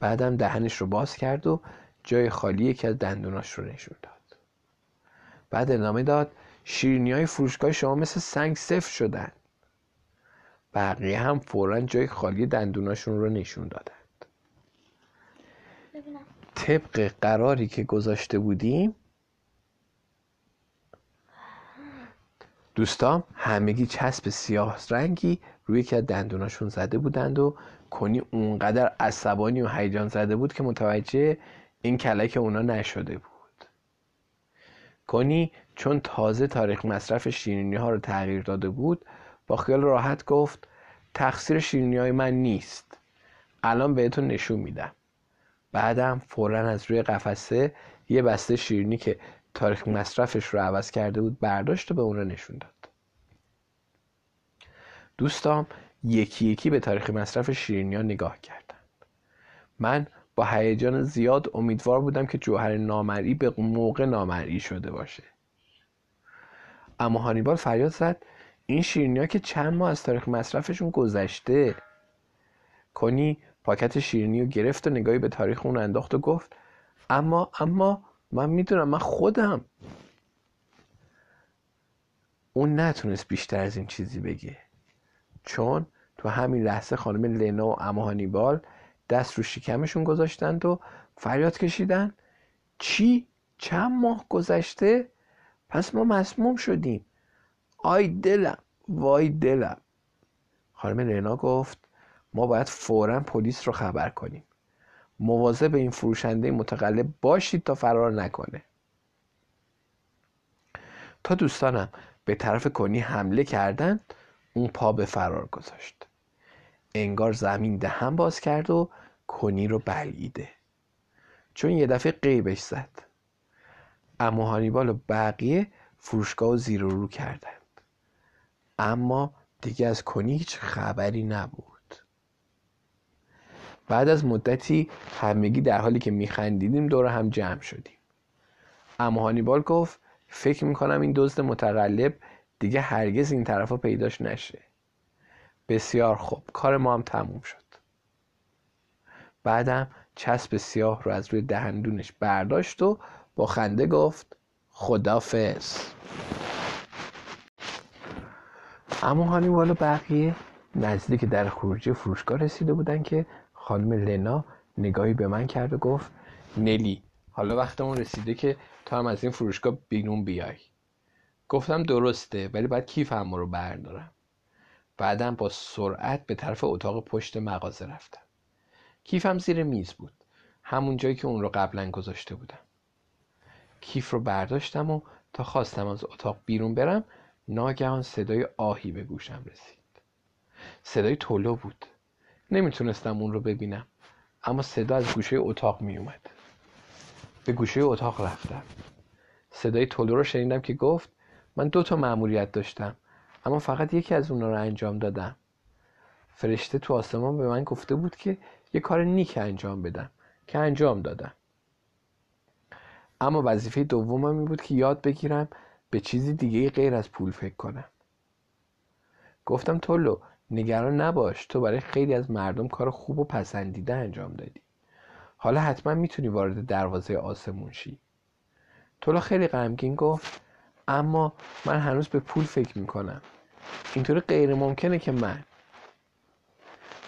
بعدم دهنش رو باز کرد و جای خالی یکی از دندوناش رو نشون داد. بعد ادامه داد شیرینی های فروشگاه شما مثل سنگ سفت شدن. بقیه هم فورا جای خالی دندوناشون رو نشون دادند طبق قراری که گذاشته بودیم دوستام همگی چسب سیاه رنگی روی که دندوناشون زده بودند و کنی اونقدر عصبانی و هیجان زده بود که متوجه این کلک اونا نشده بود. کنی چون تازه تاریخ مصرف شیرینی ها رو تغییر داده بود با خیال راحت گفت تقصیر شیرینی های من نیست. الان بهتون نشون میدم. بعدم فورا از روی قفسه یه بسته شیرینی که تاریخ مصرفش رو عوض کرده بود برداشت و به اون رو نشون داد. دوستام یکی یکی به تاریخ مصرف شیرینی ها نگاه کردند من با هیجان زیاد امیدوار بودم که جوهر نامری به موقع نامری شده باشه. اما هانیبال فریاد زد این شیرینی ها که چند ماه از تاریخ مصرفشون گذشته. کنی پاکت شیرینی رو گرفت و نگاهی به تاریخ اون انداخت و گفت اما اما من می‌دونم من خودم. اون نتونست بیشتر از این چیزی بگه. چون تو همین لحظه خانم لنا و اما هانیبال دست رو شکمشون گذاشتند و فریاد کشیدن. چی؟ چند ماه گذشته؟ پس ما مسموم شدیم. آی دلم وای دلم. خانم لنا گفت ما باید فورا پلیس رو خبر کنیم. مواظب این فروشنده متقلب باشید تا فرار نکنه. تا دوستانم به طرف کنی حمله کردند اون پا به فرار گذاشت. انگار زمین دهن باز کرد و کنی رو بلعیده چون یه دفعه قیبش زد. اما هانیبال و بقیه فروشگاه و زیر رو کردند. اما دیگه از کنی هیچ خبری نبود. بعد از مدتی همگی در حالی که میخندیدیم دور هم جمع شدیم. اما هانیبال گفت فکر می‌کنم این دزد متقلب دیگه هرگز این طرفا پیداش نشه. بسیار خوب کار ما هم تموم شد. بعدم چسب سیاه رو از روی دهندونش برداشت و با خنده گفت خدافز اما هانیبال و بقیه نزدیک در خروجی فروشگاه رسیده بودن که خانم لنا نگاهی به من کرد و گفت نلی حالا وقتمون رسیده که تا هم از این فروشگاه بیرون بیای. گفتم درسته ولی باید کیفم رو بردارم. بعدم با سرعت به طرف اتاق پشت مغازه رفتم. کیفم زیر میز بود. همون جایی که اون رو قبلا گذاشته بودم. کیف رو برداشتم و تا خواستم از اتاق بیرون برم ناگهان صدای آهی به گوشم رسید. صدای تولو بود. نمی‌تونستم اون رو ببینم. اما صدا از گوشه اتاق میومد به گوشه اتاق رفتم. صدای تولو رو شنیدم که گفت من دو تا مأموریت داشتم اما فقط یکی از اونا رو انجام دادم. فرشته تو آسمان به من گفته بود که یه کار نیک انجام بدم که انجام دادم. اما وظیفه دومم این بود که یاد بگیرم به چیزی دیگه غیر از پول فکر کنم. گفتم تولو نگران نباش. تو برای خیلی از مردم کار خوب و پسندیده انجام دادی. حالا حتما می‌تونی وارد دروازه آسمون شی. تولو خیلی غمگین گفت اما من هنوز به پول فکر می‌کنم. اینطوری غیر ممکنه که من.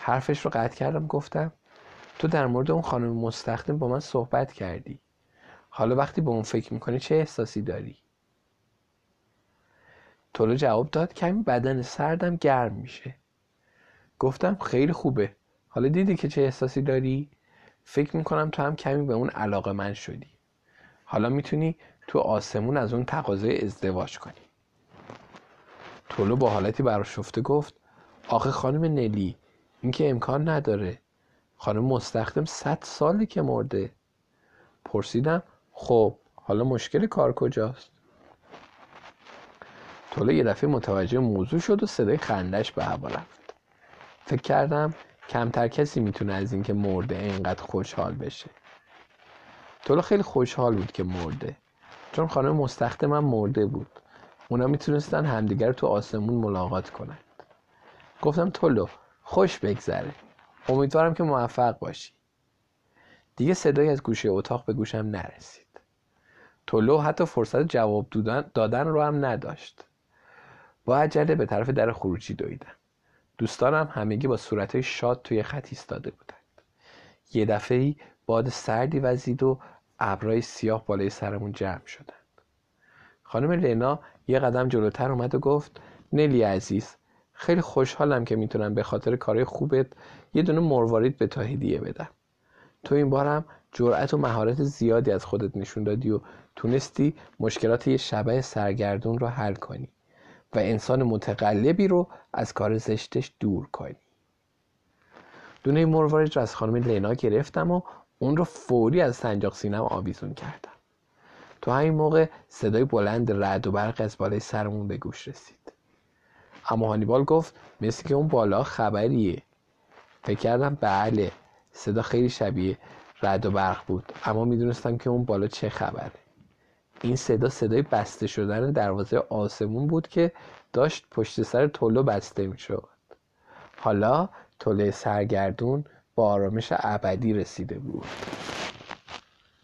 حرفش رو قطع کردم گفتم تو در مورد اون خانم مستخدم با من صحبت کردی. حالا وقتی به اون فکر می‌کنی چه احساسی داری؟ تولو جواب داد کمی بدن سردم گرم میشه. گفتم خیلی خوبه. حالا دیدی که چه احساسی داری؟ فکر می‌کنم تو هم کمی به اون علاقه من شدی. حالا می‌تونی تو آسمون از اون تقاضای ازدواج کنی. تولو با حالتی براشفته گفت آخه خانم نلی این که امکان نداره. خانم مستخدم صد ساله که مرده. پرسیدم خب حالا مشکل کار کجاست؟ تولو یه دفعه متوجه موضوع شد و صدای خندش به هوا رفت. فکر کردم کمتر کسی می‌تونه از اینکه مرده اینقدر خوشحال بشه. تولو خیلی خوشحال بود که مرده. چون خانم من مرده بود. اونا می‌تونستن همدیگر تو آسمون ملاقات کنند گفتم تولو خوش بگذره. امیدوارم که موفق باشی. دیگه صدایی از گوشه اتاق به گوشم نرسید. تولو حتی فرصت جواب دادن رو هم نداشت. با عجله به طرف در خروجی دویدم. دوستانم همگی با صورتهای شاد توی خط ایستاده بودند یه دفعه باد سردی وزید و ابرای سیاه بالای سرمون جمع شدند خانم لینا یه قدم جلوتر اومد و گفت نلی عزیز خیلی خوشحالم که می‌تونم به خاطر کارهای خوبت یه دونه مروارید به تو هدیه بدم. تو این بارم جرأت و مهارت زیادی از خودت نشون دادی و تونستی مشکلات یه شبه سرگردون رو حل کنی. و انسان متقلبی رو از کار زشتش دور کنی دونه مروارید رو از خانم لینا گرفتم و اون رو فوری از سنجاق سینم آویزون کردم. تو همین موقع صدای بلند رد و برق از بالای سرمون به گوش رسید. اما هانیبال گفت مثل که اون بالا خبریه. فکر کردم بله صدا خیلی شبیه رد و برق بود اما می‌دونستم که اون بالا چه خبره. این صدا صدای بسته شدن دروازه آسمون بود که داشت پشت سر تولو بسته می‌شد. حالا توله سرگردون با آرامش ابدی رسیده بود.